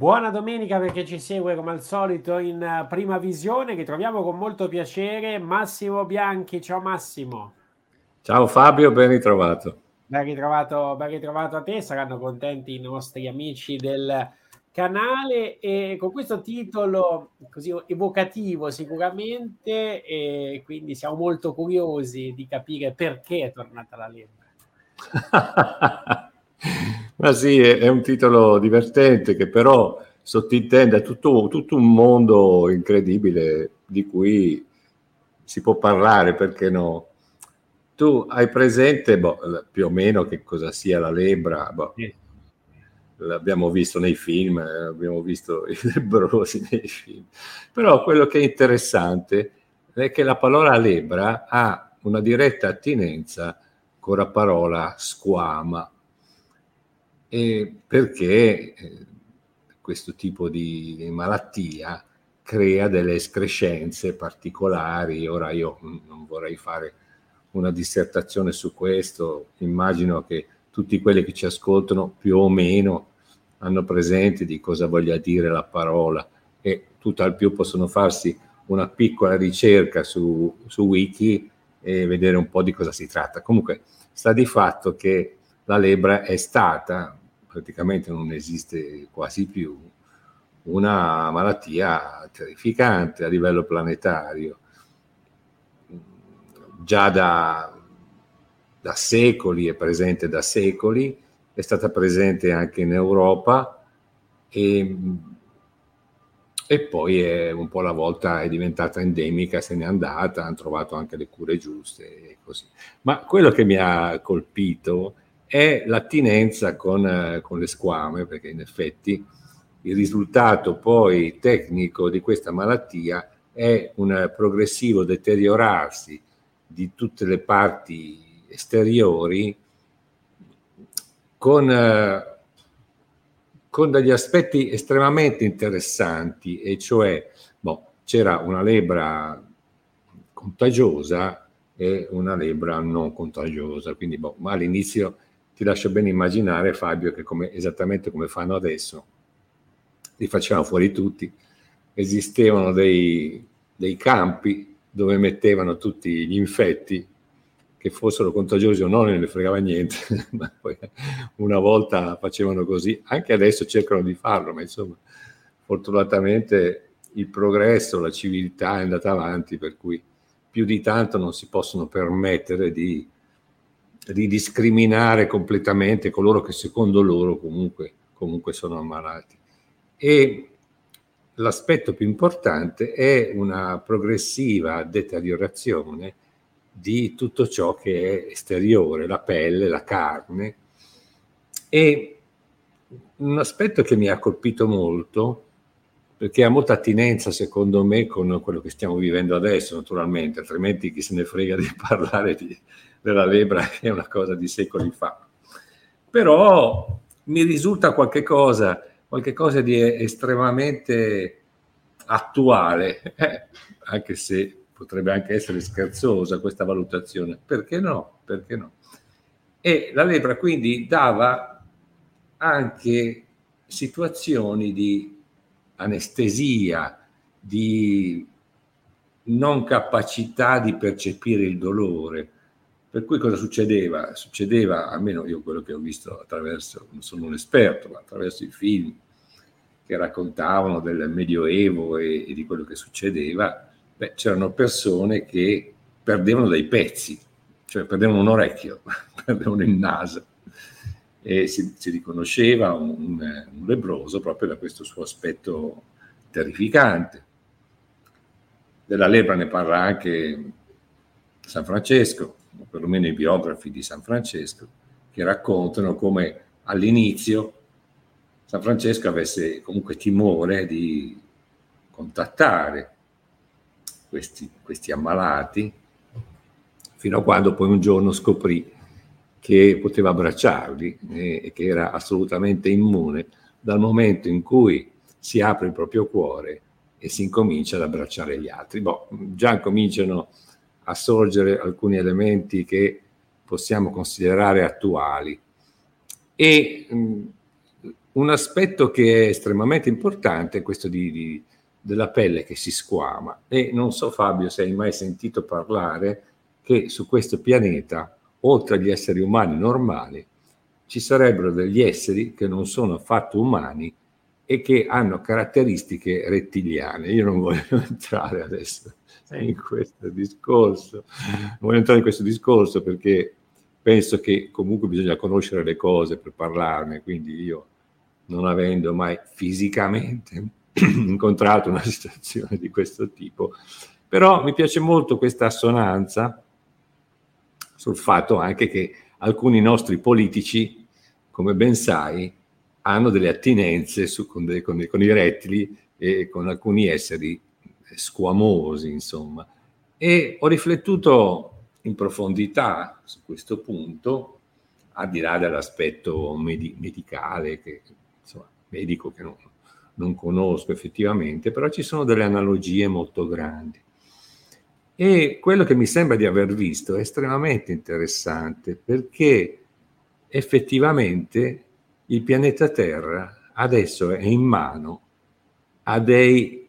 Buona domenica perché ci segue come al solito in eh, prima visione che troviamo con molto piacere Massimo Bianchi. Ciao Massimo. Ciao Fabio, ben ritrovato. Ben ritrovato, ben ritrovato a te, saranno contenti i nostri amici del canale e con questo titolo così evocativo sicuramente e quindi siamo molto curiosi di capire perché è tornata la Lega. Ma sì, è, un titolo divertente che però sottintende tutto, tutto un mondo incredibile di cui si può parlare, perché no? Tu hai presente boh, più o meno che cosa sia la lebra? Boh, sì. L'abbiamo visto nei film, eh, abbiamo visto i lebrosi nei film. Però quello che è interessante è che la parola lebra ha una diretta attinenza con la parola squama e perché eh, questo tipo di malattia crea delle escrescenze particolari. Ora io non vorrei fare una dissertazione su questo, immagino che tutti quelli che ci ascoltano più o meno hanno presente di cosa voglia dire la parola e tutt'al più possono farsi una piccola ricerca su, su wiki e vedere un po' di cosa si tratta. Comunque sta di fatto che la lebra è stata praticamente non esiste quasi più, una malattia terrificante a livello planetario. Già da, da secoli, è presente da secoli, è stata presente anche in Europa e, e poi è un po' alla volta è diventata endemica, se n'è andata, hanno trovato anche le cure giuste e così. Ma quello che mi ha colpito è l'attinenza con, eh, con le squame, perché in effetti il risultato poi tecnico di questa malattia è un progressivo deteriorarsi di tutte le parti esteriori con, eh, con degli aspetti estremamente interessanti, e cioè boh, c'era una lebra contagiosa e una lebra non contagiosa, quindi boh, ma all'inizio ti lascio bene immaginare, Fabio, che come, esattamente come fanno adesso, li facevano fuori tutti, esistevano dei, dei campi dove mettevano tutti gli infetti che fossero contagiosi o no, non ne fregava niente, ma poi una volta facevano così, anche adesso cercano di farlo, ma insomma, fortunatamente il progresso, la civiltà è andata avanti, per cui più di tanto non si possono permettere di di discriminare completamente coloro che secondo loro comunque, comunque sono ammalati. E l'aspetto più importante è una progressiva deteriorazione di tutto ciò che è esteriore, la pelle, la carne. E un aspetto che mi ha colpito molto, perché ha molta attinenza secondo me con quello che stiamo vivendo adesso, naturalmente, altrimenti chi se ne frega di parlare di, della lebra è una cosa di secoli fa. Però mi risulta qualche cosa, qualche cosa di estremamente attuale, eh, anche se potrebbe anche essere scherzosa questa valutazione. Perché no? Perché no? E la lebra quindi dava anche situazioni di anestesia, di non capacità di percepire il dolore, per cui cosa succedeva? Succedeva, almeno io quello che ho visto attraverso, non sono un esperto, ma attraverso i film, che raccontavano del Medioevo e, e di quello che succedeva, beh, c'erano persone che perdevano dei pezzi, cioè perdevano un orecchio, perdevano il naso e si, si riconosceva un, un, lebroso proprio da questo suo aspetto terrificante. Della lepre ne parla anche San Francesco, perlomeno i biografi di San Francesco, che raccontano come all'inizio San Francesco avesse comunque timore di contattare questi, questi ammalati, fino a quando poi un giorno scoprì che poteva abbracciarli e che era assolutamente immune dal momento in cui si apre il proprio cuore e si incomincia ad abbracciare gli altri. Boh, già cominciano a sorgere alcuni elementi che possiamo considerare attuali. E mh, un aspetto che è estremamente importante è questo di, di, della pelle che si squama. E non so Fabio se hai mai sentito parlare che su questo pianeta, oltre agli esseri umani normali, ci sarebbero degli esseri che non sono affatto umani e che hanno caratteristiche rettiliane. Io non voglio entrare adesso in questo discorso, non voglio entrare in questo discorso perché penso che comunque bisogna conoscere le cose per parlarne, quindi io non avendo mai fisicamente incontrato una situazione di questo tipo, però mi piace molto questa assonanza sul fatto anche che alcuni nostri politici, come ben sai, hanno delle attinenze su, con, de, con, con, i rettili e con alcuni esseri squamosi, insomma. E ho riflettuto in profondità su questo punto, al di là dell'aspetto medi- medicale, che, insomma, medico che non, non conosco effettivamente, però ci sono delle analogie molto grandi. E quello che mi sembra di aver visto è estremamente interessante perché effettivamente il pianeta Terra adesso è in mano a, dei,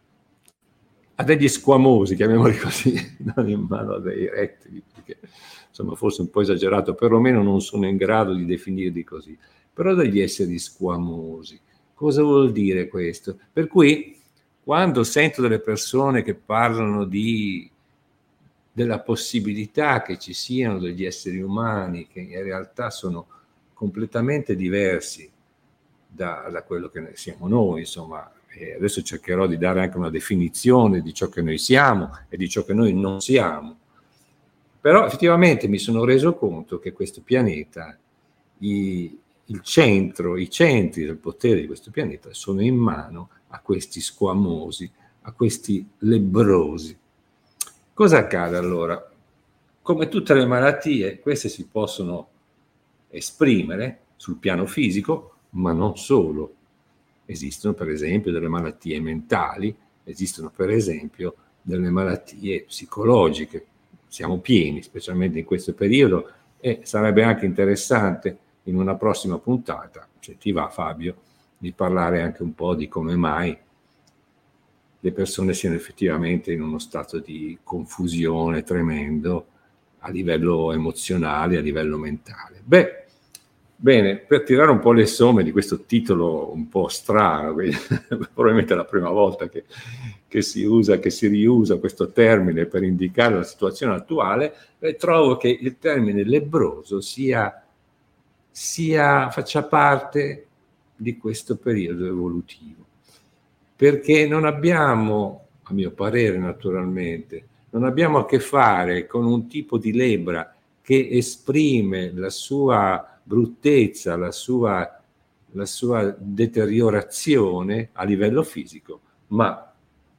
a degli squamosi, chiamiamoli così, non in mano a dei rettili, perché insomma forse un po' esagerato, perlomeno non sono in grado di definirli così, però degli esseri squamosi. Cosa vuol dire questo? Per cui quando sento delle persone che parlano di, della possibilità che ci siano degli esseri umani che in realtà sono completamente diversi da, da quello che siamo noi, insomma, e adesso cercherò di dare anche una definizione di ciò che noi siamo e di ciò che noi non siamo. Però effettivamente mi sono reso conto che questo pianeta, i, il centro, i centri del potere di questo pianeta sono in mano a questi squamosi, a questi lebrosi. Cosa accade allora? Come tutte le malattie, queste si possono esprimere sul piano fisico, ma non solo. Esistono per esempio delle malattie mentali, esistono per esempio delle malattie psicologiche. Siamo pieni, specialmente in questo periodo, e sarebbe anche interessante in una prossima puntata, se ti va Fabio, di parlare anche un po' di come mai le persone siano effettivamente in uno stato di confusione tremendo a livello emozionale, a livello mentale. Beh, Bene, per tirare un po' le somme di questo titolo un po' strano, probabilmente è la prima volta che, che, si usa, che si riusa questo termine per indicare la situazione attuale, eh, trovo che il termine lebroso sia, sia, faccia parte di questo periodo evolutivo, perché non abbiamo, a mio parere naturalmente, non abbiamo a che fare con un tipo di lebra che esprime la sua bruttezza, la sua, la sua deteriorazione a livello fisico, ma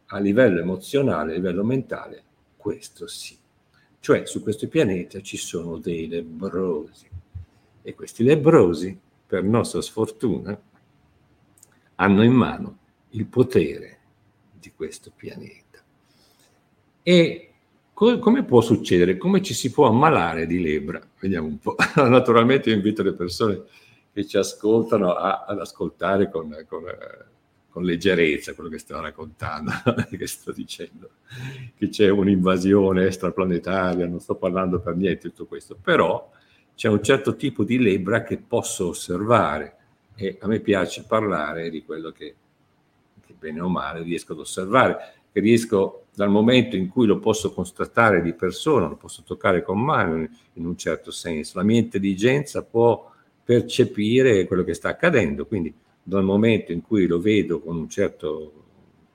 a livello emozionale, a livello mentale, questo sì. Cioè su questo pianeta ci sono dei lebrosi e questi lebrosi, per nostra sfortuna, hanno in mano il potere di questo pianeta. E Co- come può succedere? Come ci si può ammalare di lebbra? Vediamo un po'. Naturalmente io invito le persone che ci ascoltano a, ad ascoltare con, con, con, leggerezza quello che sto raccontando, che sto dicendo, che c'è un'invasione extraplanetaria, non sto parlando per niente di tutto questo, però c'è un certo tipo di lebbra che posso osservare e a me piace parlare di quello che che bene o male riesco ad osservare, che riesco dal momento in cui lo posso constatare di persona, lo posso toccare con mano in un certo senso, la mia intelligenza può percepire quello che sta accadendo, quindi dal momento in cui lo vedo con un certo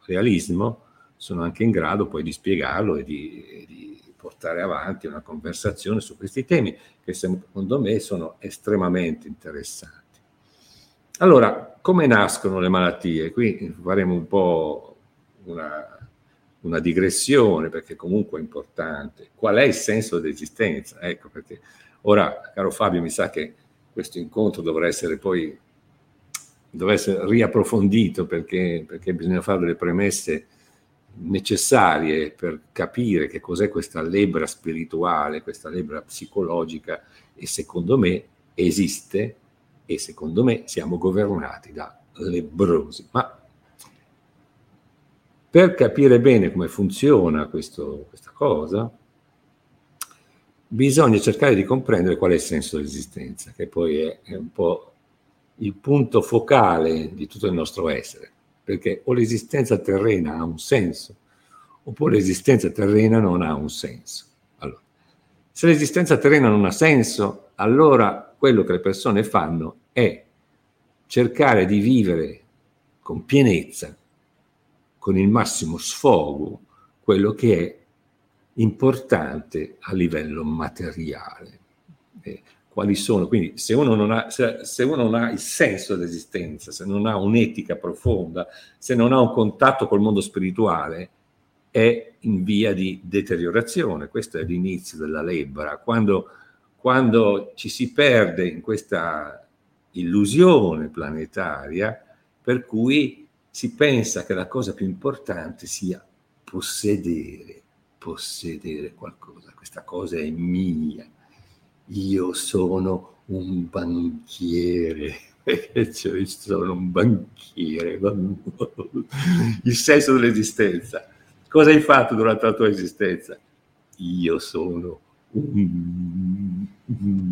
realismo, sono anche in grado poi di spiegarlo e di, di portare avanti una conversazione su questi temi che secondo me sono estremamente interessanti. Allora, come nascono le malattie? Qui faremo un po' una, una digressione perché comunque è importante. Qual è il senso dell'esistenza? Ecco perché ora, caro Fabio, mi sa che questo incontro dovrà essere poi dovrà essere riapprofondito perché, perché bisogna fare delle premesse necessarie per capire che cos'è questa lebbra spirituale, questa lebbra psicologica e secondo me esiste e secondo me siamo governati da lebrosi. Ma per capire bene come funziona questo, questa cosa, bisogna cercare di comprendere qual è il senso dell'esistenza, che poi è, è un po' il punto focale di tutto il nostro essere, perché o l'esistenza terrena ha un senso, oppure l'esistenza terrena non ha un senso. Allora, se l'esistenza terrena non ha senso, allora quello che le persone fanno è cercare di vivere con pienezza, con il massimo sfogo, quello che è importante a livello materiale. Eh, quali sono? Quindi se uno, non ha, se, se uno non ha il senso dell'esistenza, se non ha un'etica profonda, se non ha un contatto col mondo spirituale, è in via di deteriorazione. Questo è l'inizio della lebbra. Quando, quando ci si perde in questa illusione planetaria per cui si pensa che la cosa più importante sia possedere, possedere qualcosa, questa cosa è mia, io sono un banchiere, cioè sono un banchiere, il senso dell'esistenza. Cosa hai fatto durante la tua esistenza? Io sono un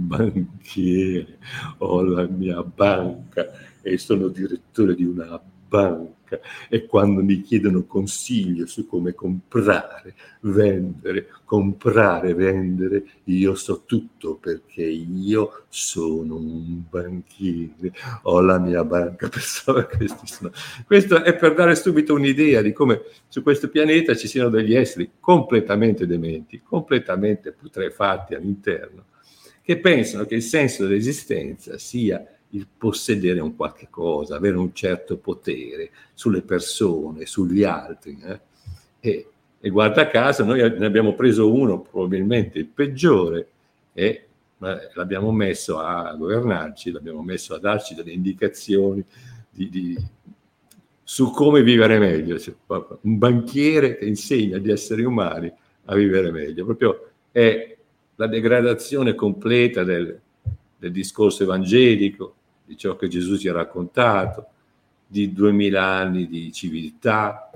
banchiere, ho la mia banca e sono direttore di una banca e quando mi chiedono consiglio su come comprare, vendere, comprare, vendere, io so tutto perché io sono un banchiere, ho la mia banca. Questo è per dare subito un'idea di come su questo pianeta ci siano degli esseri completamente dementi, completamente putrefatti all'interno, che pensano che il senso dell'esistenza sia il possedere un qualche cosa, avere un certo potere sulle persone, sugli altri. Eh? E, e, guarda caso, noi ne abbiamo preso uno, probabilmente il peggiore, e l'abbiamo messo a governarci, l'abbiamo messo a darci delle indicazioni di, di, su come vivere meglio. Cioè, un banchiere che insegna agli esseri umani a vivere meglio. Proprio è la degradazione completa del, del discorso evangelico, di ciò che Gesù ci ha raccontato, di duemila anni di civiltà,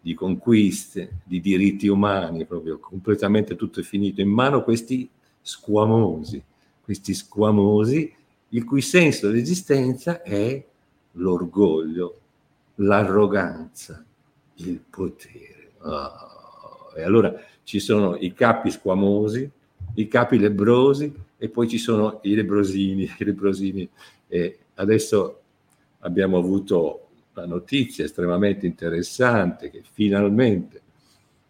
di conquiste, di diritti umani, proprio completamente tutto è finito in mano questi squamosi, questi squamosi il cui senso dell'esistenza è l'orgoglio, l'arroganza, il potere. Oh. E allora ci sono i capi squamosi, i capi lebrosi e poi ci sono i lebrosini, i lebrosini e adesso abbiamo avuto la notizia estremamente interessante che finalmente,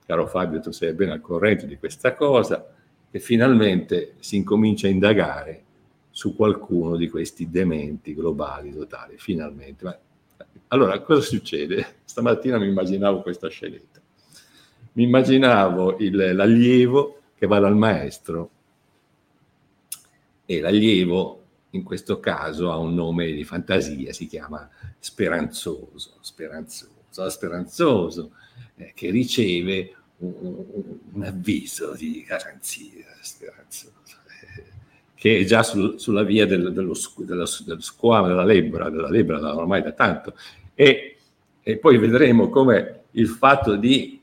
caro Fabio, tu sei ben al corrente di questa cosa, che finalmente si incomincia a indagare su qualcuno di questi dementi globali totali, finalmente. Ma, allora, cosa succede? Stamattina mi immaginavo questa scenetta. Mi immaginavo il, l'allievo che va dal maestro e l'allievo in questo caso ha un nome di fantasia, si chiama Speranzoso, Speranzoso, Speranzoso, eh, che riceve un, un, avviso di garanzia, Speranzoso, eh, che è già sul, sulla via del, dello, dello, dello squame, della lebbra, della lebbra da, ormai da tanto, e, e poi vedremo come il fatto di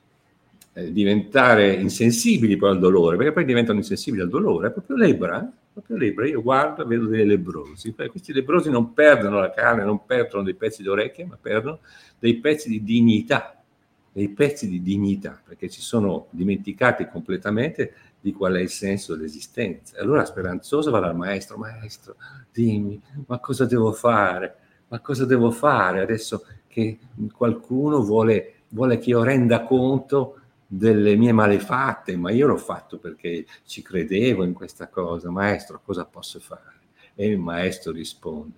eh, diventare insensibili poi al dolore, perché poi diventano insensibili al dolore, è proprio lebbra, eh? Proprio lebbra. Io guardo, vedo dei lebrosi. Questi lebrosi non perdono la carne, non perdono dei pezzi di orecchie, ma perdono dei pezzi di dignità, dei pezzi di dignità, perché si sono dimenticati completamente di qual è il senso dell'esistenza. Allora speranzoso va dal maestro, maestro, dimmi, ma cosa devo fare? Ma cosa devo fare adesso che qualcuno vuole, vuole che io renda conto delle mie malefatte, ma io l'ho fatto perché ci credevo in questa cosa, maestro, cosa posso fare? E il maestro risponde,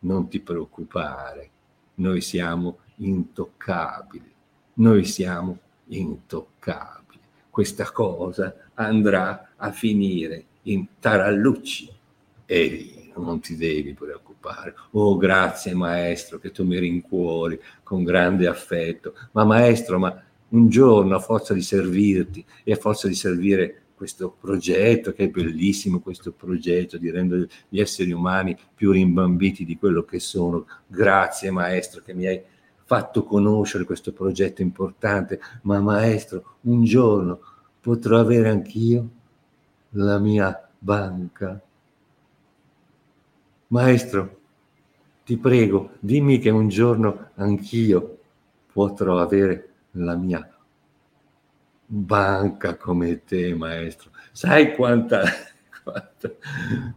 non ti preoccupare, noi siamo intoccabili, noi siamo intoccabili. Questa cosa andrà a finire in tarallucci e non ti devi preoccupare. Oh, grazie maestro che tu mi rincuori con grande affetto. Ma maestro, ma un giorno a forza di servirti e a forza di servire questo progetto, che è bellissimo questo progetto di rendere gli esseri umani più rimbambiti di quello che sono. Grazie maestro che mi hai fatto conoscere questo progetto importante, ma maestro, un giorno potrò avere anch'io la mia banca. Maestro, ti prego, dimmi che un giorno anch'io potrò avere la mia banca come te, maestro. Sai quanta, quanta,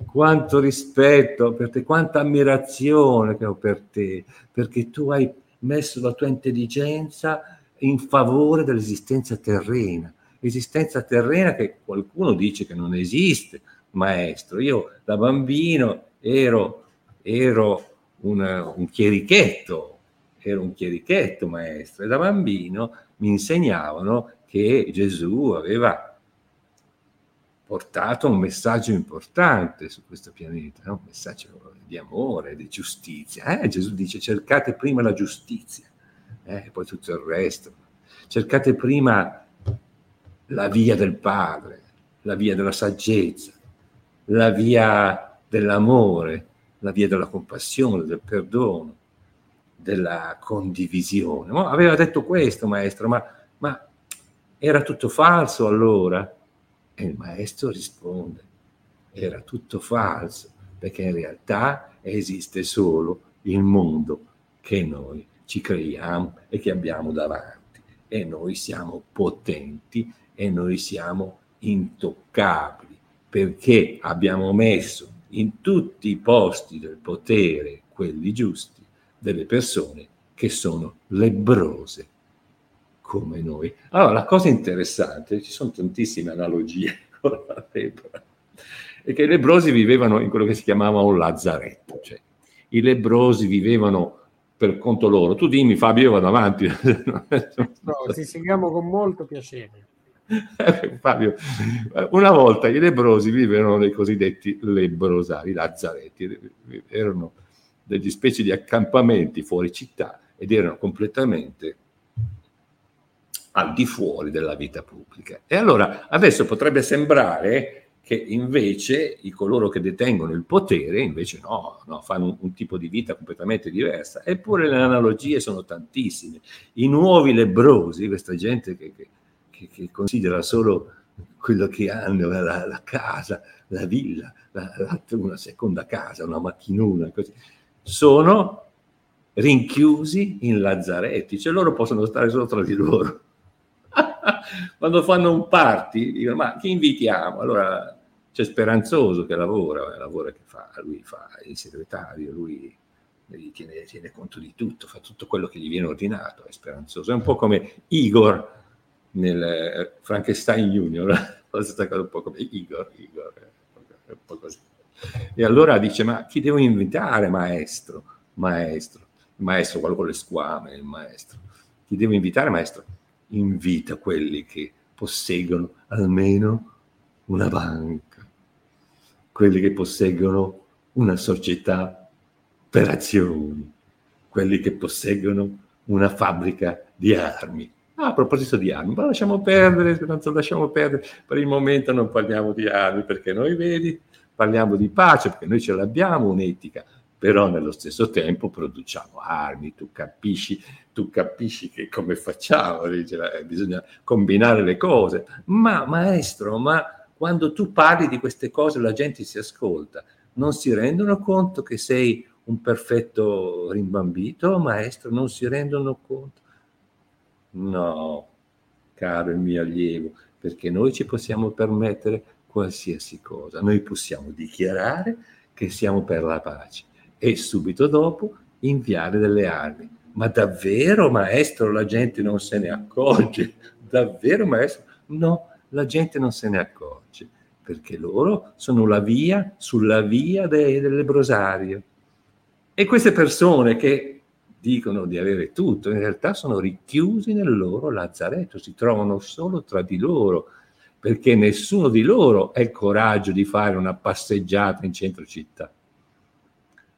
quanto rispetto per te, quanta ammirazione che ho per te, perché tu hai messo la tua intelligenza in favore dell'esistenza terrena, esistenza terrena che qualcuno dice che non esiste, maestro. Io da bambino ero, ero un, un chierichetto, ero un chierichetto maestro e da bambino mi insegnavano che Gesù aveva portato un messaggio importante su questo pianeta, no? un messaggio di amore, di giustizia. Eh, Gesù dice cercate prima la giustizia eh, e poi tutto il resto. Cercate prima la via del Padre, la via della saggezza, la via dell'amore, la via della compassione, del perdono della condivisione. Ma aveva detto questo, maestro, ma, ma era tutto falso allora? E il maestro risponde, era tutto falso, perché in realtà esiste solo il mondo che noi ci creiamo e che abbiamo davanti. E noi siamo potenti e noi siamo intoccabili, perché abbiamo messo in tutti i posti del potere, quelli giusti, delle persone che sono lebrose come noi. Allora, la cosa interessante, ci sono tantissime analogie con la lebbra, è che i lebrosi vivevano in quello che si chiamava un lazzaretto, cioè i lebrosi vivevano per conto loro. Tu dimmi Fabio, io vado avanti. no, ti seguiamo con molto piacere. Fabio, una volta i lebrosi vivevano nei cosiddetti lebrosari, lazzaretti, erano degli specie di accampamenti fuori città ed erano completamente al di fuori della vita pubblica. E allora adesso potrebbe sembrare che invece i coloro che detengono il potere, invece no, no fanno un, un, tipo di vita completamente diversa. Eppure le analogie sono tantissime. I nuovi lebrosi, questa gente che, che, che, considera solo quello che hanno, la, la casa, la villa, la, la, una seconda casa, una macchinona, così sono rinchiusi in lazzaretti, cioè loro possono stare solo tra di loro. Quando fanno un party, dicono, ma chi invitiamo? Allora c'è Speranzoso che lavora, lavora che fa, lui fa il segretario, lui tiene, tiene, conto di tutto, fa tutto quello che gli viene ordinato, è speranzoso. È un po' come Igor nel eh, Frankenstein Junior, questa cosa un po' come Igor, Igor, è un po' così. E allora dice, ma chi devo invitare, maestro? Maestro, maestro, quello con le squame, il maestro. Chi devo invitare, maestro? Invita quelli che posseggono almeno una banca, quelli che posseggono una società per azioni, quelli che posseggono una fabbrica di armi. Ah, a proposito di armi, ma lasciamo perdere, lasciamo perdere, per il momento non parliamo di armi perché noi vedi, parliamo di pace perché noi ce l'abbiamo un'etica, però nello stesso tempo produciamo armi, tu capisci, tu capisci che come facciamo, eh, bisogna combinare le cose. Ma maestro, ma quando tu parli di queste cose la gente si ascolta, non si rendono conto che sei un perfetto rimbambito, maestro, non si rendono conto. No, caro il mio allievo, perché noi ci possiamo permettere qualsiasi cosa, noi possiamo dichiarare che siamo per la pace e subito dopo inviare delle armi. Ma davvero, maestro, la gente non se ne accorge? Davvero, maestro? No, la gente non se ne accorge, perché loro sono la via, sulla via de, del lebrosario. E queste persone che dicono di avere tutto, in realtà sono richiusi nel loro lazzaretto, si trovano solo tra di loro, perché nessuno di loro ha il coraggio di fare una passeggiata in centro città.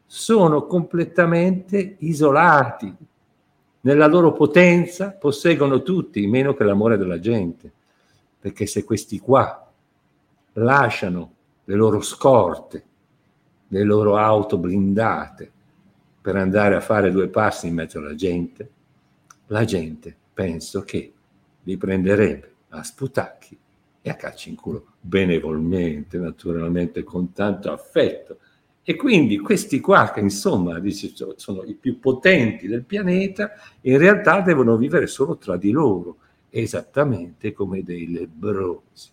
Sono completamente isolati, nella loro potenza posseggono tutti, meno che l'amore della gente perché se questi qua lasciano le loro scorte, le loro auto blindate per andare a fare due passi in mezzo alla gente, la gente penso che li prenderebbe a sputacchi e a calci in culo, benevolmente, naturalmente, con tanto affetto. E quindi questi qua, che insomma sono i più potenti del pianeta, in realtà devono vivere solo tra di loro esattamente come dei lebrosi.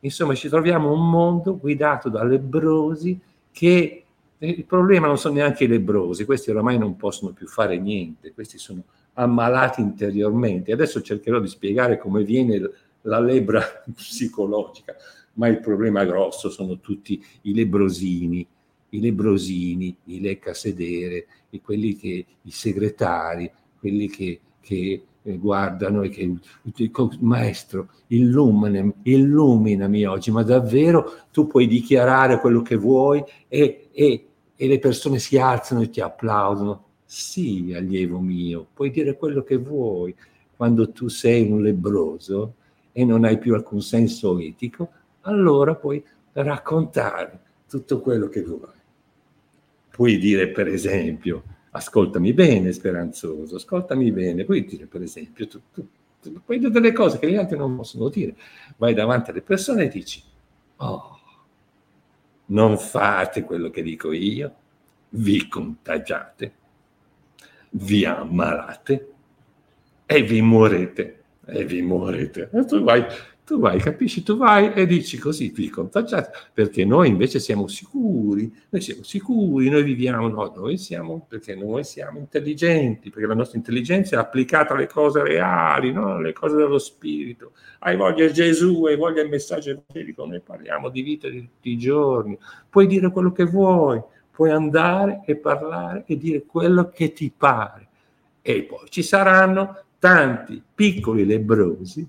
Insomma, ci troviamo un mondo guidato da lebrosi che eh, il problema non sono neanche i lebrosi, questi oramai non possono più fare niente, questi sono ammalati interiormente. Adesso cercherò di spiegare come viene la lebra psicologica, ma il problema grosso sono tutti i lebrosini, i lebrosini, i lecca sedere, i, quelli che, i segretari, quelli che, che guardano e che maestro, illuminami, illuminami oggi, ma davvero tu puoi dichiarare quello che vuoi e, e, e le persone si alzano e ti applaudono. Sì, allievo mio, puoi dire quello che vuoi. Quando tu sei un lebroso e non hai più alcun senso etico, allora puoi raccontare tutto quello che vuoi. Puoi dire, per esempio, ascoltami bene, speranzoso, ascoltami bene. Puoi dire, per esempio, tu, tu, tu, puoi dire delle cose che gli altri non possono dire. Vai davanti alle persone e dici, oh, non fate quello che dico io, vi contagiate, vi ammalate e vi muorete. E vi muorete. E tu vai tu vai, capisci? Tu vai e dici così, ti contagiati, perché noi invece siamo sicuri, noi siamo sicuri, noi viviamo, no, noi siamo, perché noi siamo intelligenti, perché la nostra intelligenza è applicata alle cose reali, non alle cose dello spirito. Hai voglia di Gesù, hai voglia del messaggio evangelico, noi parliamo di vita di tutti i giorni, puoi dire quello che vuoi, puoi andare e parlare e dire quello che ti pare. E poi ci saranno tanti piccoli lebrosi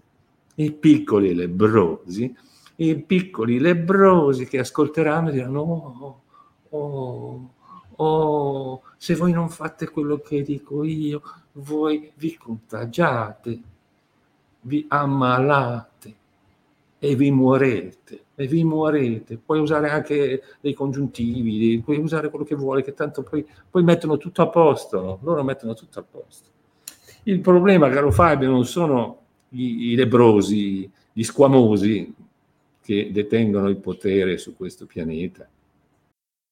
i piccoli lebrosi, i piccoli lebrosi che ascolteranno e diranno, oh, oh, oh, se voi non fate quello che dico io, voi vi contagiate, vi ammalate e vi muorete, e vi muorete. Puoi usare anche dei congiuntivi, puoi usare quello che vuoi, che tanto poi, poi mettono tutto a posto, loro mettono tutto a posto. Il problema, caro Fabio, non sono i, i lebrosi, gli squamosi che detengono il potere su questo pianeta.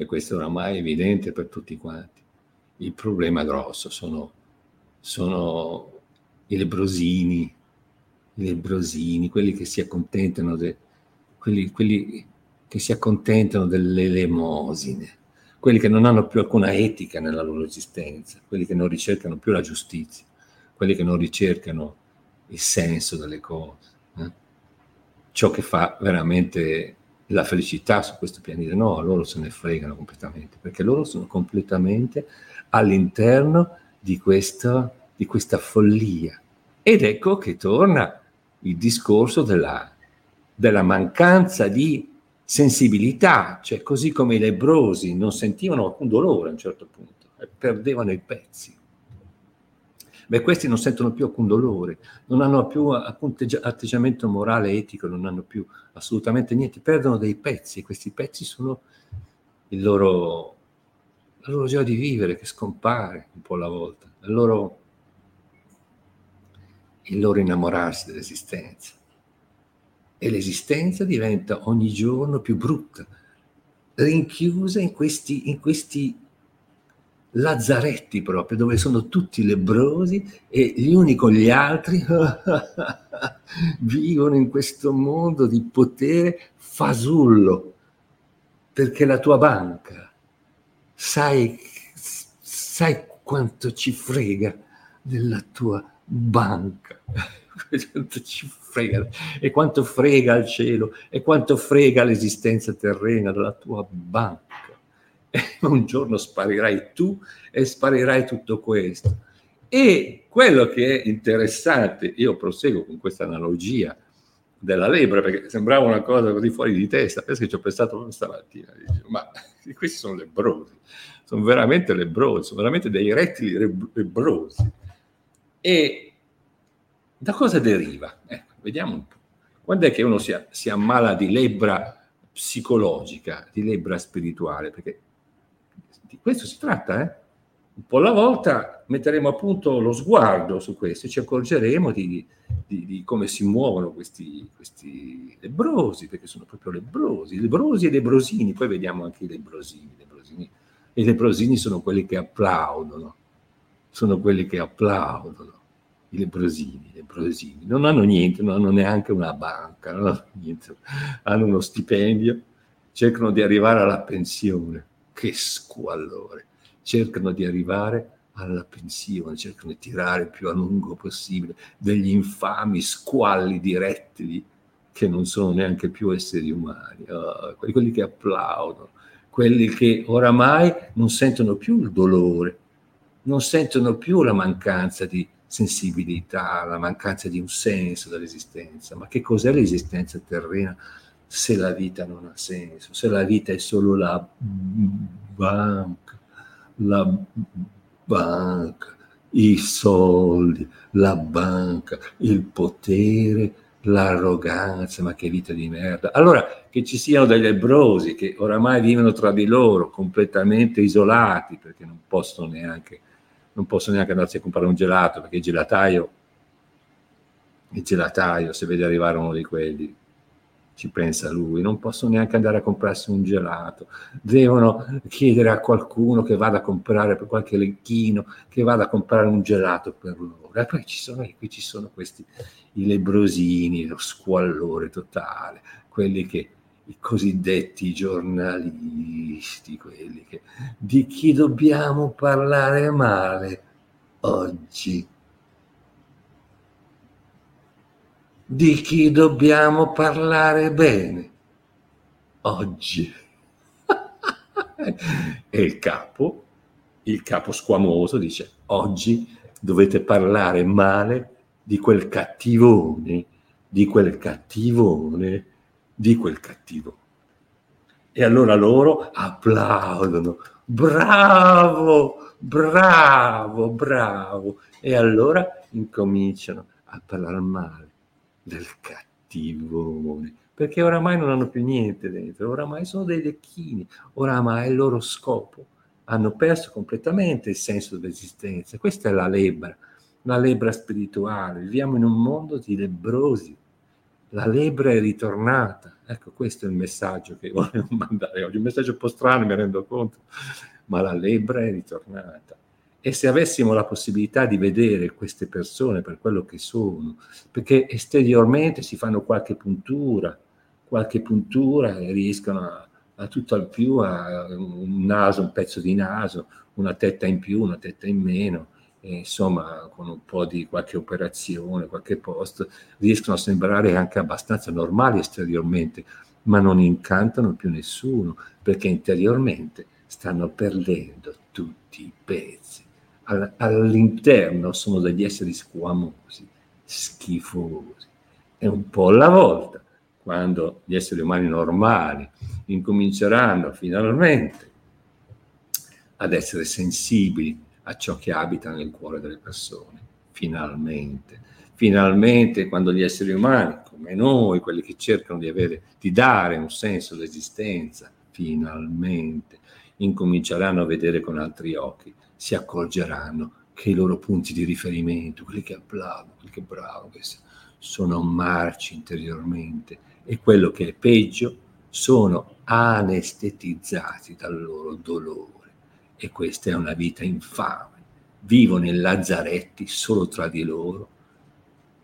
E questo oramai è evidente per tutti quanti. Il problema grosso sono, sono i lebrosini, i lebrosini, quelli che si accontentano de, quelli, quelli che si accontentano delle elemosine, quelli che non hanno più alcuna etica nella loro esistenza, quelli che non ricercano più la giustizia, quelli che non ricercano il senso delle cose, eh? ciò che fa veramente la felicità su questo pianeta. No, loro se ne fregano completamente, perché loro sono completamente all'interno di questa, di questa follia. Ed ecco che torna il discorso della, della mancanza di sensibilità, cioè così come i lebrosi non sentivano alcun dolore a un certo punto, e perdevano i pezzi. Beh, questi non sentono più alcun dolore, non hanno più alcun atteggiamento morale, etico, non hanno più assolutamente niente, perdono dei pezzi e questi pezzi sono loro, la loro gioia di vivere che scompare un po' alla volta, il loro, il loro innamorarsi dell'esistenza. E l'esistenza diventa ogni giorno più brutta, rinchiusa in questi, in questi lazzaretti proprio, dove sono tutti lebrosi e gli uni con gli altri vivono in questo mondo di potere fasullo, perché la tua banca, sai, sai quanto ci frega della tua banca. quanto ci frega e quanto frega il cielo e quanto frega l'esistenza terrena della tua banca. Un giorno sparirai tu e sparirai tutto questo. E quello che è interessante, io proseguo con questa analogia della lebra, perché sembrava una cosa così fuori di testa, penso che ci ho pensato proprio stamattina, dicevo, ma questi sono lebrosi, sono veramente lebrosi, sono veramente dei rettili lebrosi. E da cosa deriva? Ecco, vediamo un po'. Quando è che uno si, si ammala di lebbra psicologica, di lebbra spirituale? Perché di questo si tratta, eh? Un po' alla volta metteremo a punto lo sguardo su questo e ci accorgeremo di, di, di come si muovono questi, questi, lebrosi, perché sono proprio lebrosi, lebrosi e lebrosini, poi vediamo anche i lebrosini, lebrosini. I lebrosini sono quelli che applaudono, sono quelli che applaudono i lebrosini, lebrosini, non hanno niente, non hanno neanche una banca, hanno, niente, hanno uno stipendio, cercano di arrivare alla pensione, che squallore, cercano di arrivare alla pensione, cercano di tirare più a lungo possibile degli infami squalli di rettili che non sono neanche più esseri umani, oh, quelli che applaudono, quelli che oramai non sentono più il dolore, non sentono più la mancanza di sensibilità, la mancanza di un senso dell'esistenza. Ma che cos'è l'esistenza terrena se la vita non ha senso, se la vita è solo la banca, la banca, i soldi, la banca, il potere, l'arroganza, ma che vita di merda. Allora, che ci siano degli lebrosi che oramai vivono tra di loro, completamente isolati, perché non possono neanche non posso neanche andarsi a comprare un gelato perché il gelataio, il gelataio, se vede arrivare uno di quelli, ci pensa lui, non possono neanche andare a comprarsi un gelato, devono chiedere a qualcuno che vada a comprare per qualche lecchino, che vada a comprare un gelato per loro. E poi ci sono, qui ci sono questi, i lebrosini, lo squallore totale, quelli che i cosiddetti giornalisti, quelli che, di chi dobbiamo parlare male oggi, di chi dobbiamo parlare bene oggi. e il capo, il capo squamoso dice, oggi dovete parlare male di quel cattivone, di quel cattivone di quel cattivo. E allora loro applaudono, bravo, bravo, bravo. E allora incominciano a parlare male del cattivone, perché oramai non hanno più niente dentro, oramai sono dei lecchini, oramai il loro scopo hanno perso completamente il senso dell'esistenza. Questa è la lebbra, la lebbra spirituale. Viviamo in un mondo di lebrosi, la lebbra è ritornata. Ecco, questo è il messaggio che volevo mandare oggi, un messaggio un po' strano, mi rendo conto, ma la lebbra è ritornata. E se avessimo la possibilità di vedere queste persone per quello che sono, perché esteriormente si fanno qualche puntura, qualche puntura e riescono a, a tutto al più, a un naso, un pezzo di naso, una tetta in più, una tetta in meno, e insomma con un po' di qualche operazione, qualche post, riescono a sembrare anche abbastanza normali esteriormente, ma non incantano più nessuno, perché interiormente stanno perdendo tutti i pezzi. All'interno sono degli esseri squamosi, schifosi, e un po' alla volta quando gli esseri umani normali incominceranno finalmente ad essere sensibili a ciò che abita nel cuore delle persone, finalmente. Finalmente quando gli esseri umani, come noi, quelli che cercano di, avere, di dare un senso d'esistenza, finalmente incominceranno a vedere con altri occhi, si accorgeranno che i loro punti di riferimento, quelli che applaudono, quelli che bravo, sono marci interiormente e quello che è peggio, sono anestetizzati dal loro dolore. E questa è una vita infame. Vivono in lazzaretti solo tra di loro,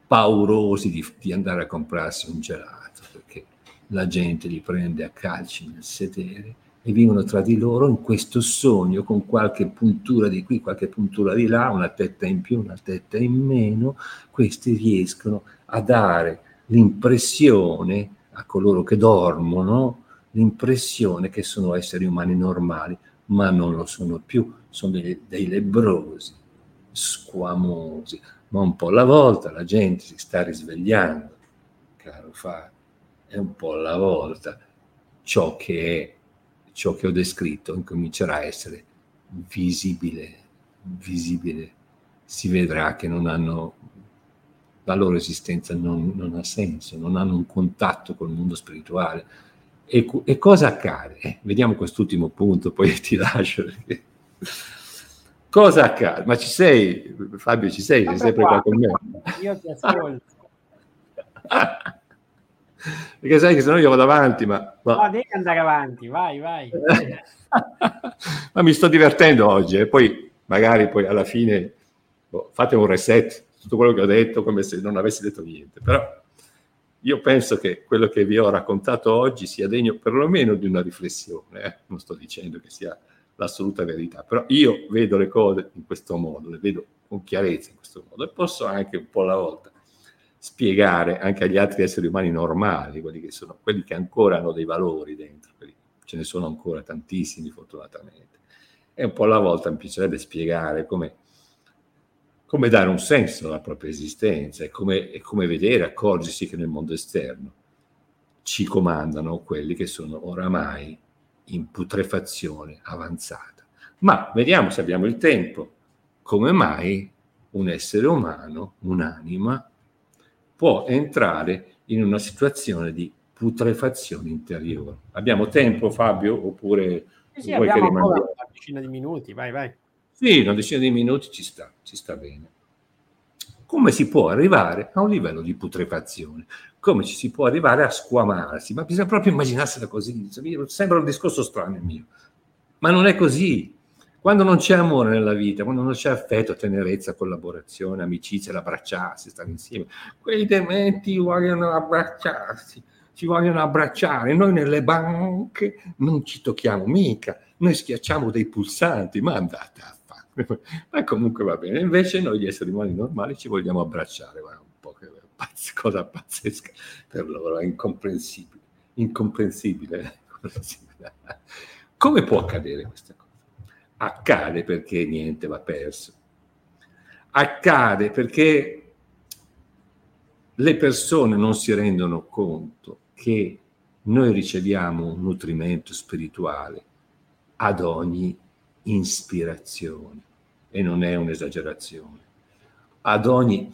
paurosi di, di andare a comprarsi un gelato, perché la gente li prende a calci nel sedere e vivono tra di loro in questo sogno con qualche puntura di qui, qualche puntura di là, una tetta in più, una tetta in meno, questi riescono a dare l'impressione a coloro che dormono l'impressione che sono esseri umani normali, ma non lo sono più, sono dei, dei lebrosi, squamosi, ma un po' alla volta la gente si sta risvegliando, caro Fabio, è un po' alla volta ciò che è, ciò che ho descritto incomincerà a essere visibile, visibile, si vedrà che non hanno la loro esistenza non, non, ha senso, non hanno un contatto col mondo spirituale. E, e cosa accade? Eh, vediamo quest'ultimo punto, poi ti lascio. Perché... Cosa accade? Ma ci sei, Fabio, ci sei? Sei sempre qua con me? Io ti ascolto. perché sai che se no io vado avanti, ma... ma... No, devi andare avanti, vai, vai. ma mi sto divertendo oggi e poi magari poi alla fine boh, fate un reset tutto quello che ho detto come se non avessi detto niente, però io penso che quello che vi ho raccontato oggi sia degno perlomeno di una riflessione, eh? non sto dicendo che sia l'assoluta verità, però io vedo le cose in questo modo, le vedo con chiarezza in questo modo e posso anche un po' alla volta spiegare anche agli altri esseri umani normali, quelli che, sono, quelli che ancora hanno dei valori dentro, ce ne sono ancora tantissimi fortunatamente, e un po' alla volta mi piacerebbe spiegare come come dare un senso alla propria esistenza e come, e come vedere, accorgersi che nel mondo esterno ci comandano quelli che sono oramai in putrefazione avanzata. Ma vediamo se abbiamo il tempo, come mai un essere umano, un'anima, può entrare in una situazione di putrefazione interiore. Abbiamo tempo, Fabio, oppure sì, vuoi che rimaniamo? una decina di minuti, vai, vai. Sì, una decina di minuti ci sta, ci sta bene. Come si può arrivare a un livello di putrefazione? Come ci si può arrivare a squamarsi? Ma bisogna proprio immaginarsela così. Sembra un discorso strano il mio, ma non è così. Quando non c'è amore nella vita, quando non c'è affetto, tenerezza, collaborazione, amicizia, l'abbracciarsi, stare insieme, quei dementi vogliono abbracciarsi, ci vogliono abbracciare. Noi nelle banche non ci tocchiamo mica, noi schiacciamo dei pulsanti, ma andate a ma comunque va bene. Invece noi gli esseri umani normali ci vogliamo abbracciare, guarda, un po' che pazz- cosa pazzesca per loro, è incomprensibile, incomprensibile. Come può accadere questa cosa? Accade perché niente va perso. Accade perché le persone non si rendono conto che noi riceviamo un nutrimento spirituale ad ogni ispirazione e non è un'esagerazione. Ad ogni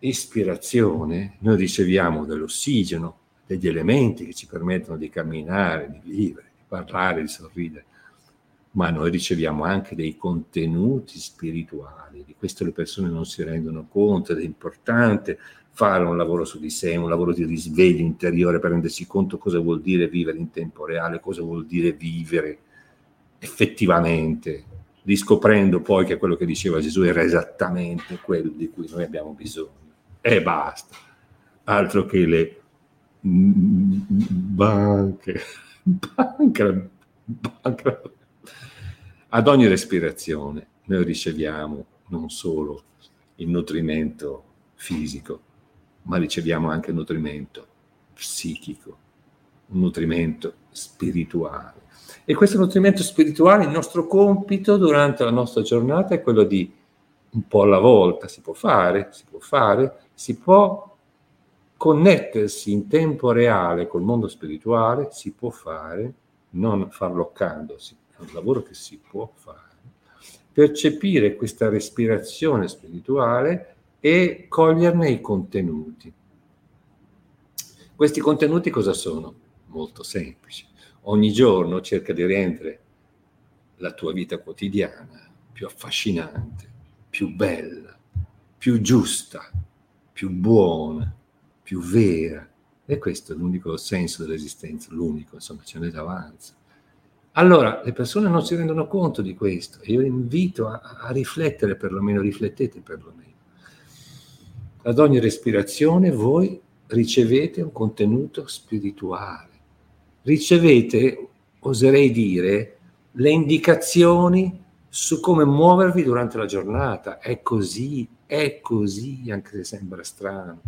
ispirazione noi riceviamo dell'ossigeno, degli elementi che ci permettono di camminare, di vivere, di parlare, di sorridere, ma noi riceviamo anche dei contenuti spirituali. Di questo le persone non si rendono conto ed è importante fare un lavoro su di sé, un lavoro di risveglio interiore per rendersi conto cosa vuol dire vivere in tempo reale, cosa vuol dire vivere effettivamente, riscoprendo poi che quello che diceva Gesù era esattamente quello di cui noi abbiamo bisogno. E basta, altro che le banche, banca, banca. Ad ogni respirazione noi riceviamo non solo il nutrimento fisico, ma riceviamo anche il nutrimento psichico, un nutrimento spirituale. E questo nutrimento spirituale, il nostro compito durante la nostra giornata è quello di un po' alla volta, si può fare, si può fare, si può connettersi in tempo reale col mondo spirituale, si può fare, non farloccandosi, è un lavoro che si può fare, percepire questa respirazione spirituale e coglierne i contenuti. Questi contenuti cosa sono? Molto semplici. Ogni giorno cerca di rendere la tua vita quotidiana più affascinante, più bella, più giusta, più buona, più vera. E questo è l'unico senso dell'esistenza, l'unico, insomma, ce n'è davanti. Allora, le persone non si rendono conto di questo io invito a, a riflettere perlomeno, riflettete perlomeno. Ad ogni respirazione voi ricevete un contenuto spirituale, ricevete, oserei dire, le indicazioni su come muovervi durante la giornata. È così, è così, anche se sembra strano.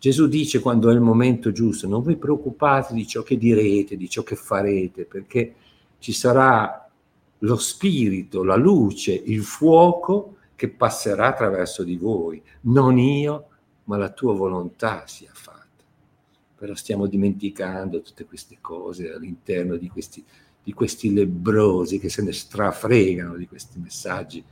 Gesù dice quando è il momento giusto, non vi preoccupate di ciò che direte, di ciò che farete, perché ci sarà lo spirito, la luce, il fuoco che passerà attraverso di voi, non io, ma la tua volontà sia fatta. Però stiamo dimenticando tutte queste cose all'interno di questi, di questi lebrosi che se ne strafregano di questi messaggi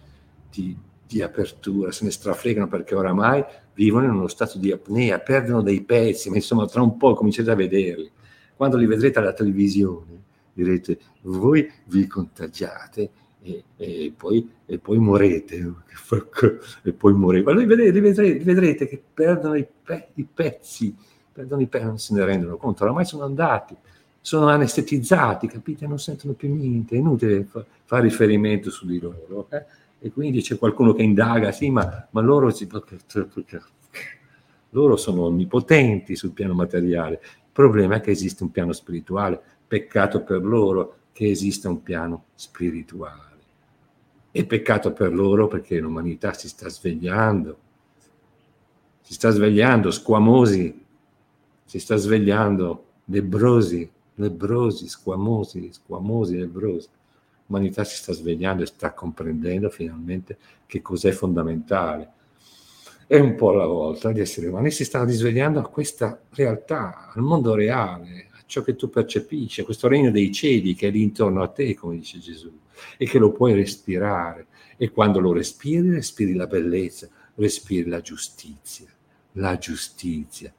di, di apertura, se ne strafregano perché oramai vivono in uno stato di apnea, perdono dei pezzi, ma insomma tra un po' comincerete a vederli. Quando li vedrete alla televisione direte voi vi contagiate e, e, poi, e poi morete, e poi morete. Ma vedrete, vedrete, che perdono i, pe- i pezzi, perdono i pezzi, non se ne rendono conto, oramai sono andati, sono anestetizzati, capite? Non sentono più niente, è inutile fa- fare riferimento su di loro. Eh? E quindi c'è qualcuno che indaga, sì, ma, ma loro, si, loro sono onnipotenti sul piano materiale. Il problema è che esiste un piano spirituale, peccato per loro che esista un piano spirituale. E peccato per loro perché l'umanità si sta svegliando, si sta svegliando squamosi, si sta svegliando lebrosi, lebrosi, squamosi, squamosi, lebrosi. L'umanità si sta svegliando e sta comprendendo finalmente che cos'è fondamentale. È un po' alla volta gli esseri umani si stanno risvegliando a questa realtà, al mondo reale, ciò che tu percepisci, questo regno dei cieli che è lì intorno a te, come dice Gesù e che lo puoi respirare. E quando lo respiri, respiri la bellezza, respiri la giustizia, la giustizia.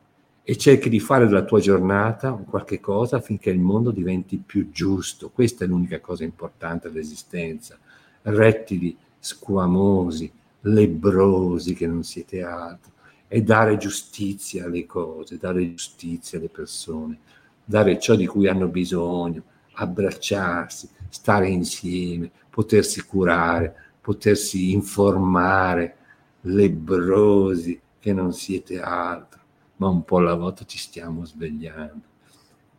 E cerchi di fare della tua giornata qualche cosa affinché il mondo diventi più giusto. Questa è l'unica cosa importante dell'esistenza. Rettili, squamosi, lebrosi che non siete altro. E dare giustizia alle cose, dare giustizia alle persone, dare ciò di cui hanno bisogno, abbracciarsi, stare insieme, potersi curare, potersi informare, lebrosi che non siete altro, ma un po' alla volta ci stiamo svegliando.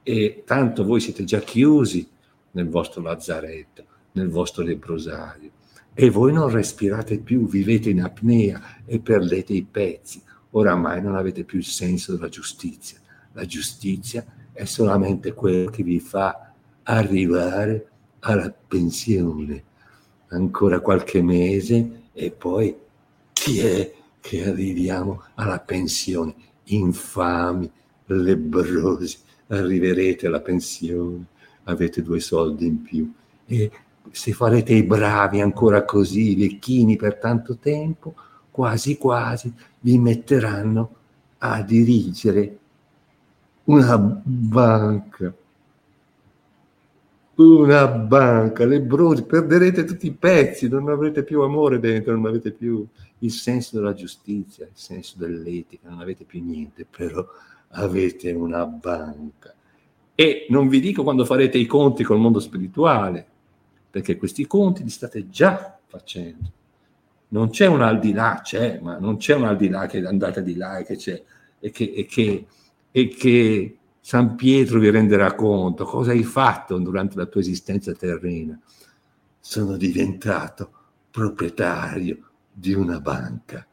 E tanto voi siete già chiusi nel vostro lazzaretto, nel vostro lebrosario, e voi non respirate più, vivete in apnea e perdete i pezzi. Oramai non avete più il senso della giustizia. La giustizia è solamente quello che vi fa arrivare alla pensione. Ancora qualche mese e poi chi è che arriviamo alla pensione? Infami, lebrosi, arriverete alla pensione, avete due soldi in più e se farete i bravi ancora così, vecchini per tanto tempo, quasi quasi vi metteranno a dirigere una banca una banca, lebrosi, perderete tutti i pezzi, non avrete più amore dentro, non avete più il senso della giustizia, il senso dell'etica, non avete più niente, però avete una banca. E non vi dico quando farete i conti col mondo spirituale, perché questi conti li state già facendo. Non c'è un al di là, c'è, ma non c'è un al di là che andate di là e che c'è, e che, e che, e che San Pietro vi renderà conto cosa hai fatto durante la tua esistenza terrena. Sono diventato proprietario di una banca.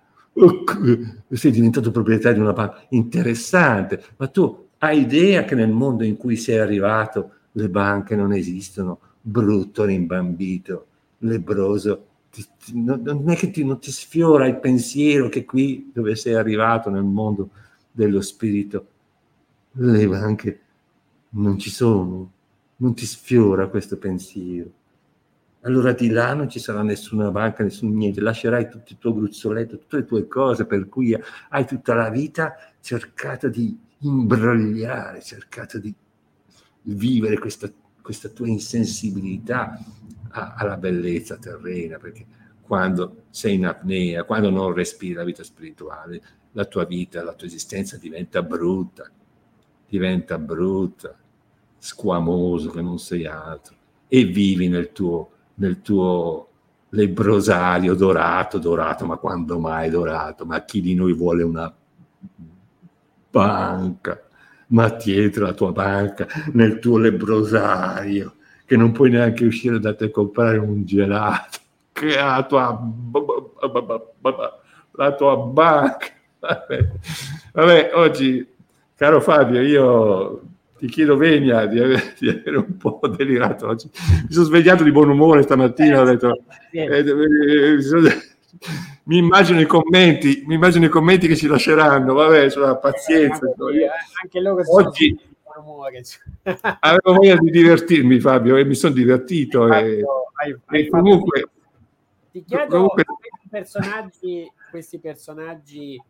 sei diventato proprietario di una banca. Interessante, ma tu hai idea che nel mondo in cui sei arrivato le banche non esistono? Brutto, rimbambito, lebroso. Non è che ti, non ti sfiora il pensiero che qui dove sei arrivato nel mondo dello spirito le banche non ci sono, non ti sfiora questo pensiero. Allora di là non ci sarà nessuna banca, nessun niente, lascerai tutto il tuo gruzzoletto, tutte le tue cose per cui hai tutta la vita cercato di imbrogliare, cercato di vivere questa, questa tua insensibilità a, alla bellezza terrena, perché quando sei in apnea, quando non respiri la vita spirituale, la tua vita, la tua esistenza diventa brutta, diventa brutta, squamoso che non sei altro e vivi nel tuo, nel tuo lebrosario dorato, dorato, ma quando mai dorato? Ma chi di noi vuole una banca? Ma dietro la tua banca, nel tuo lebrosario, che non puoi neanche uscire da te a comprare un gelato, che la tua, la tua banca. Vabbè, Vabbè oggi Caro Fabio, io ti chiedo venia di avere, di avere, un po' delirato oggi. Mi sono svegliato di buon umore stamattina, ho detto, eh, eh, mi immagino i commenti, mi immagino i commenti che ci lasceranno, vabbè, sulla pazienza. Eh, anche loro oggi avevo voglia di divertirmi, Fabio, e mi sono divertito. E, hai, hai e comunque, ti chiedo comunque, questi personaggi, questi personaggi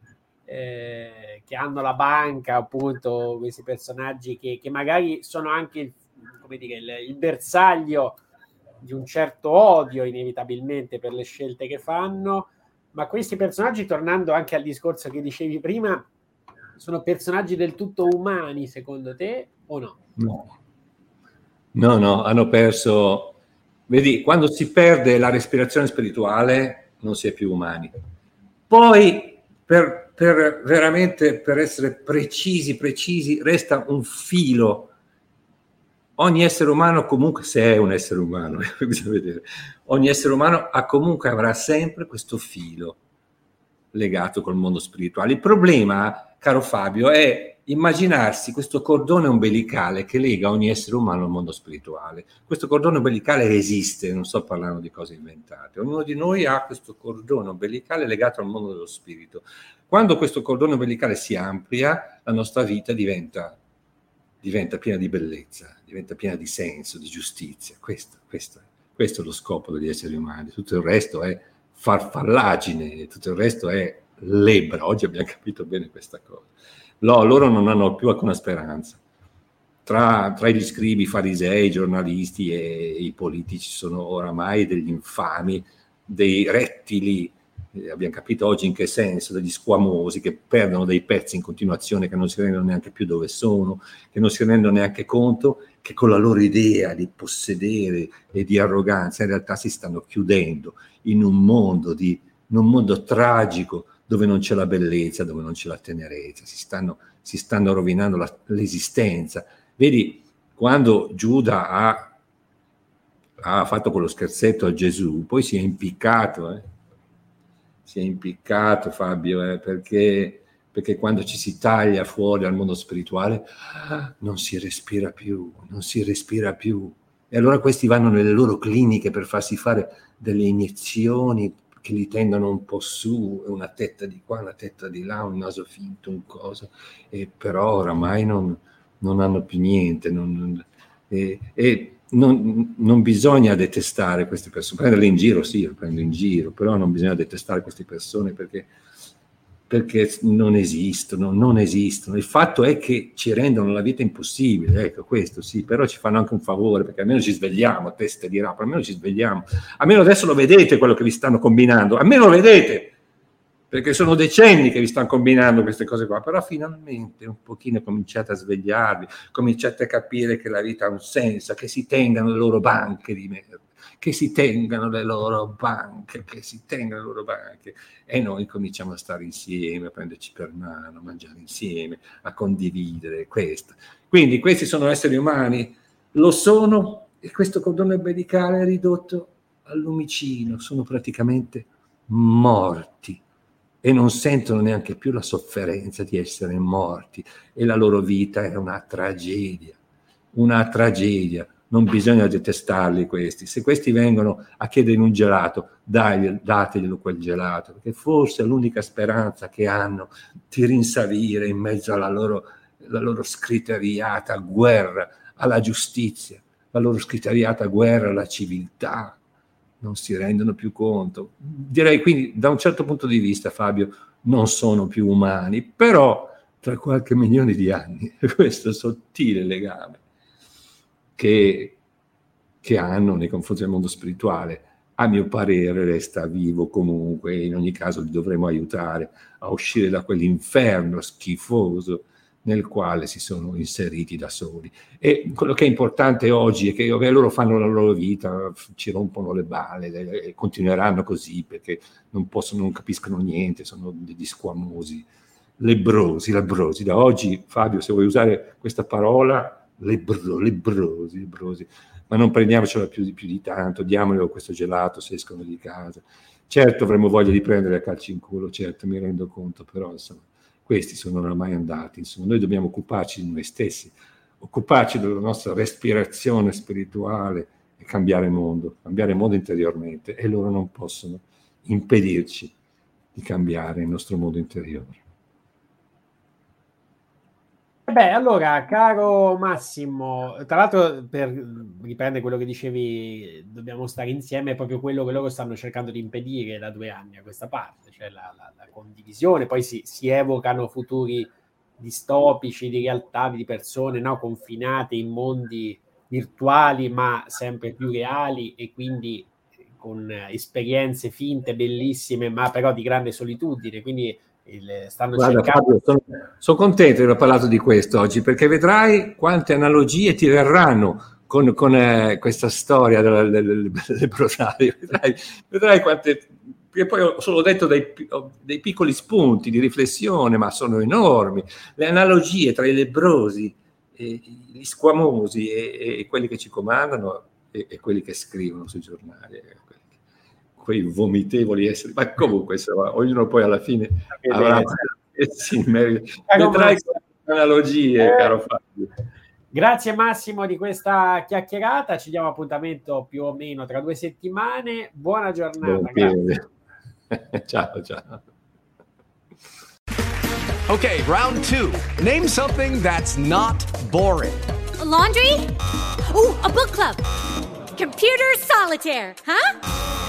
eh, che hanno la banca, appunto, questi personaggi che, che magari sono anche il, dire, il, il, bersaglio di un certo odio inevitabilmente per le scelte che fanno, ma questi personaggi, tornando anche al discorso che dicevi prima, sono personaggi del tutto umani secondo te o no? No, no, no hanno perso... Vedi, quando si perde la respirazione spirituale non si è più umani. Poi per per veramente per essere precisi, precisi, resta un filo. Ogni essere umano, comunque, se è un essere umano, bisogna vedere, ogni essere umano ha comunque avrà sempre questo filo legato col mondo spirituale. Il problema, caro Fabio, è immaginarsi questo cordone ombelicale che lega ogni essere umano al mondo spirituale. Questo cordone ombelicale esiste, non sto parlando di cose inventate. Ognuno di noi ha questo cordone ombelicale legato al mondo dello spirito. Quando questo cordone ombelicale si amplia, la nostra vita diventa, diventa piena di bellezza, diventa piena di senso, di giustizia. Questo, questo, questo è lo scopo degli esseri umani. Tutto il resto è farfallagine, tutto il resto è lebra. Oggi abbiamo capito bene questa cosa. Loro non hanno più alcuna speranza. Tra, tra, gli scribi, farisei, i giornalisti e i politici sono oramai degli infami, dei rettili, eh, abbiamo capito oggi in che senso, degli squamosi che perdono dei pezzi in continuazione, che non si rendono neanche più dove sono, che non si rendono neanche conto che con la loro idea di possedere e di arroganza in realtà si stanno chiudendo in un mondo, di, in un mondo tragico dove non c'è la bellezza, dove non c'è la tenerezza, si stanno, si stanno rovinando la, l'esistenza. Vedi, quando Giuda ha, ha, fatto quello scherzetto a Gesù, poi si è impiccato, eh? si è impiccato Fabio, eh? perché, perché quando ci si taglia fuori dal mondo spirituale non si respira più, non si respira più. E allora questi vanno nelle loro cliniche per farsi fare delle iniezioni che li tendono un po' su, una tetta di qua, una tetta di là, un naso finto, un coso, e però oramai non, non hanno più niente. Non, e, e non, non, bisogna detestare queste persone, prenderle in giro, sì, lo prendo in giro, però non bisogna detestare queste persone perché perché non esistono, non esistono. Il fatto è che ci rendono la vita impossibile, ecco questo sì, però ci fanno anche un favore perché almeno ci svegliamo, teste di rapa, almeno ci svegliamo, almeno adesso lo vedete quello che vi stanno combinando, almeno lo vedete. Perché sono decenni che vi stanno combinando queste cose qua, però finalmente un pochino cominciate a svegliarvi, cominciate a capire che la vita ha un senso, che si tengano le loro banche di merda, che si tengano le loro banche, che si tengano le loro banche. E noi cominciamo a stare insieme, a prenderci per mano, a mangiare insieme, a condividere questo. Quindi questi sono esseri umani, lo sono e questo cordone ombelicale è ridotto al lumicino, sono praticamente morti e non sentono neanche più la sofferenza di essere morti e la loro vita è una tragedia, una tragedia. Non bisogna detestarli questi. Se questi vengono a chiedere un gelato, dai, dateglielo quel gelato, perché forse è l'unica speranza che hanno di rinsavire in mezzo alla loro, alla loro scriteriata guerra alla giustizia, la loro scriteriata guerra alla civiltà, non si rendono più conto. Direi quindi, da un certo punto di vista, Fabio, non sono più umani, però tra qualche milione di anni questo sottile legame che, che hanno nei confronti del mondo spirituale, a mio parere, resta vivo comunque in ogni caso li dovremo aiutare a uscire da quell'inferno schifoso nel quale si sono inseriti da soli. E quello che è importante oggi è che okay, loro fanno la loro vita, ci rompono le balle e continueranno così perché non possono, non capiscono niente, sono degli squamosi, lebrosi, lebrosi. Da oggi, Fabio, se vuoi usare questa parola, lebro, lebrosi, lebrosi, ma non prendiamocela più di, più di tanto, diamolo questo gelato se escono di casa. Certo avremo voglia di prendere a calci in culo, certo mi rendo conto, però insomma questi sono oramai andati. Insomma, noi dobbiamo occuparci di noi stessi, occuparci della nostra respirazione spirituale e cambiare mondo, cambiare mondo interiormente e loro non possono impedirci di cambiare il nostro mondo interiore. Beh, allora, caro Massimo, tra l'altro per riprendere quello che dicevi, dobbiamo stare insieme, è proprio quello che loro stanno cercando di impedire da due anni a questa parte, cioè la, la, la condivisione, poi si, si, evocano futuri distopici di realtà di persone no, confinate in mondi virtuali ma sempre più reali e quindi con esperienze finte, bellissime, ma però di grande solitudine, quindi il, stanno Guarda, cercando... Fabio, sono, sono, contento di aver parlato di questo oggi perché vedrai quante analogie ti verranno con, con eh, questa storia del, del, del brosario. Vedrai, vedrai quante. Perché poi ho solo detto dei, dei, piccoli spunti di riflessione, ma sono enormi. Le analogie tra i lebrosi, e, gli squamosi e, e, quelli che ci comandano e, e quelli che scrivono sui giornali quei vomitevoli esseri, ma comunque insomma, ognuno poi alla fine avrà sì, vedrai analogie, eh, caro Fabio. Grazie Massimo di questa chiacchierata, ci diamo appuntamento più o meno tra due settimane, buona giornata. ciao ciao. Ok, round two. Name something that's not boring. A laundry? Oh, a book club. Computer solitaire, huh?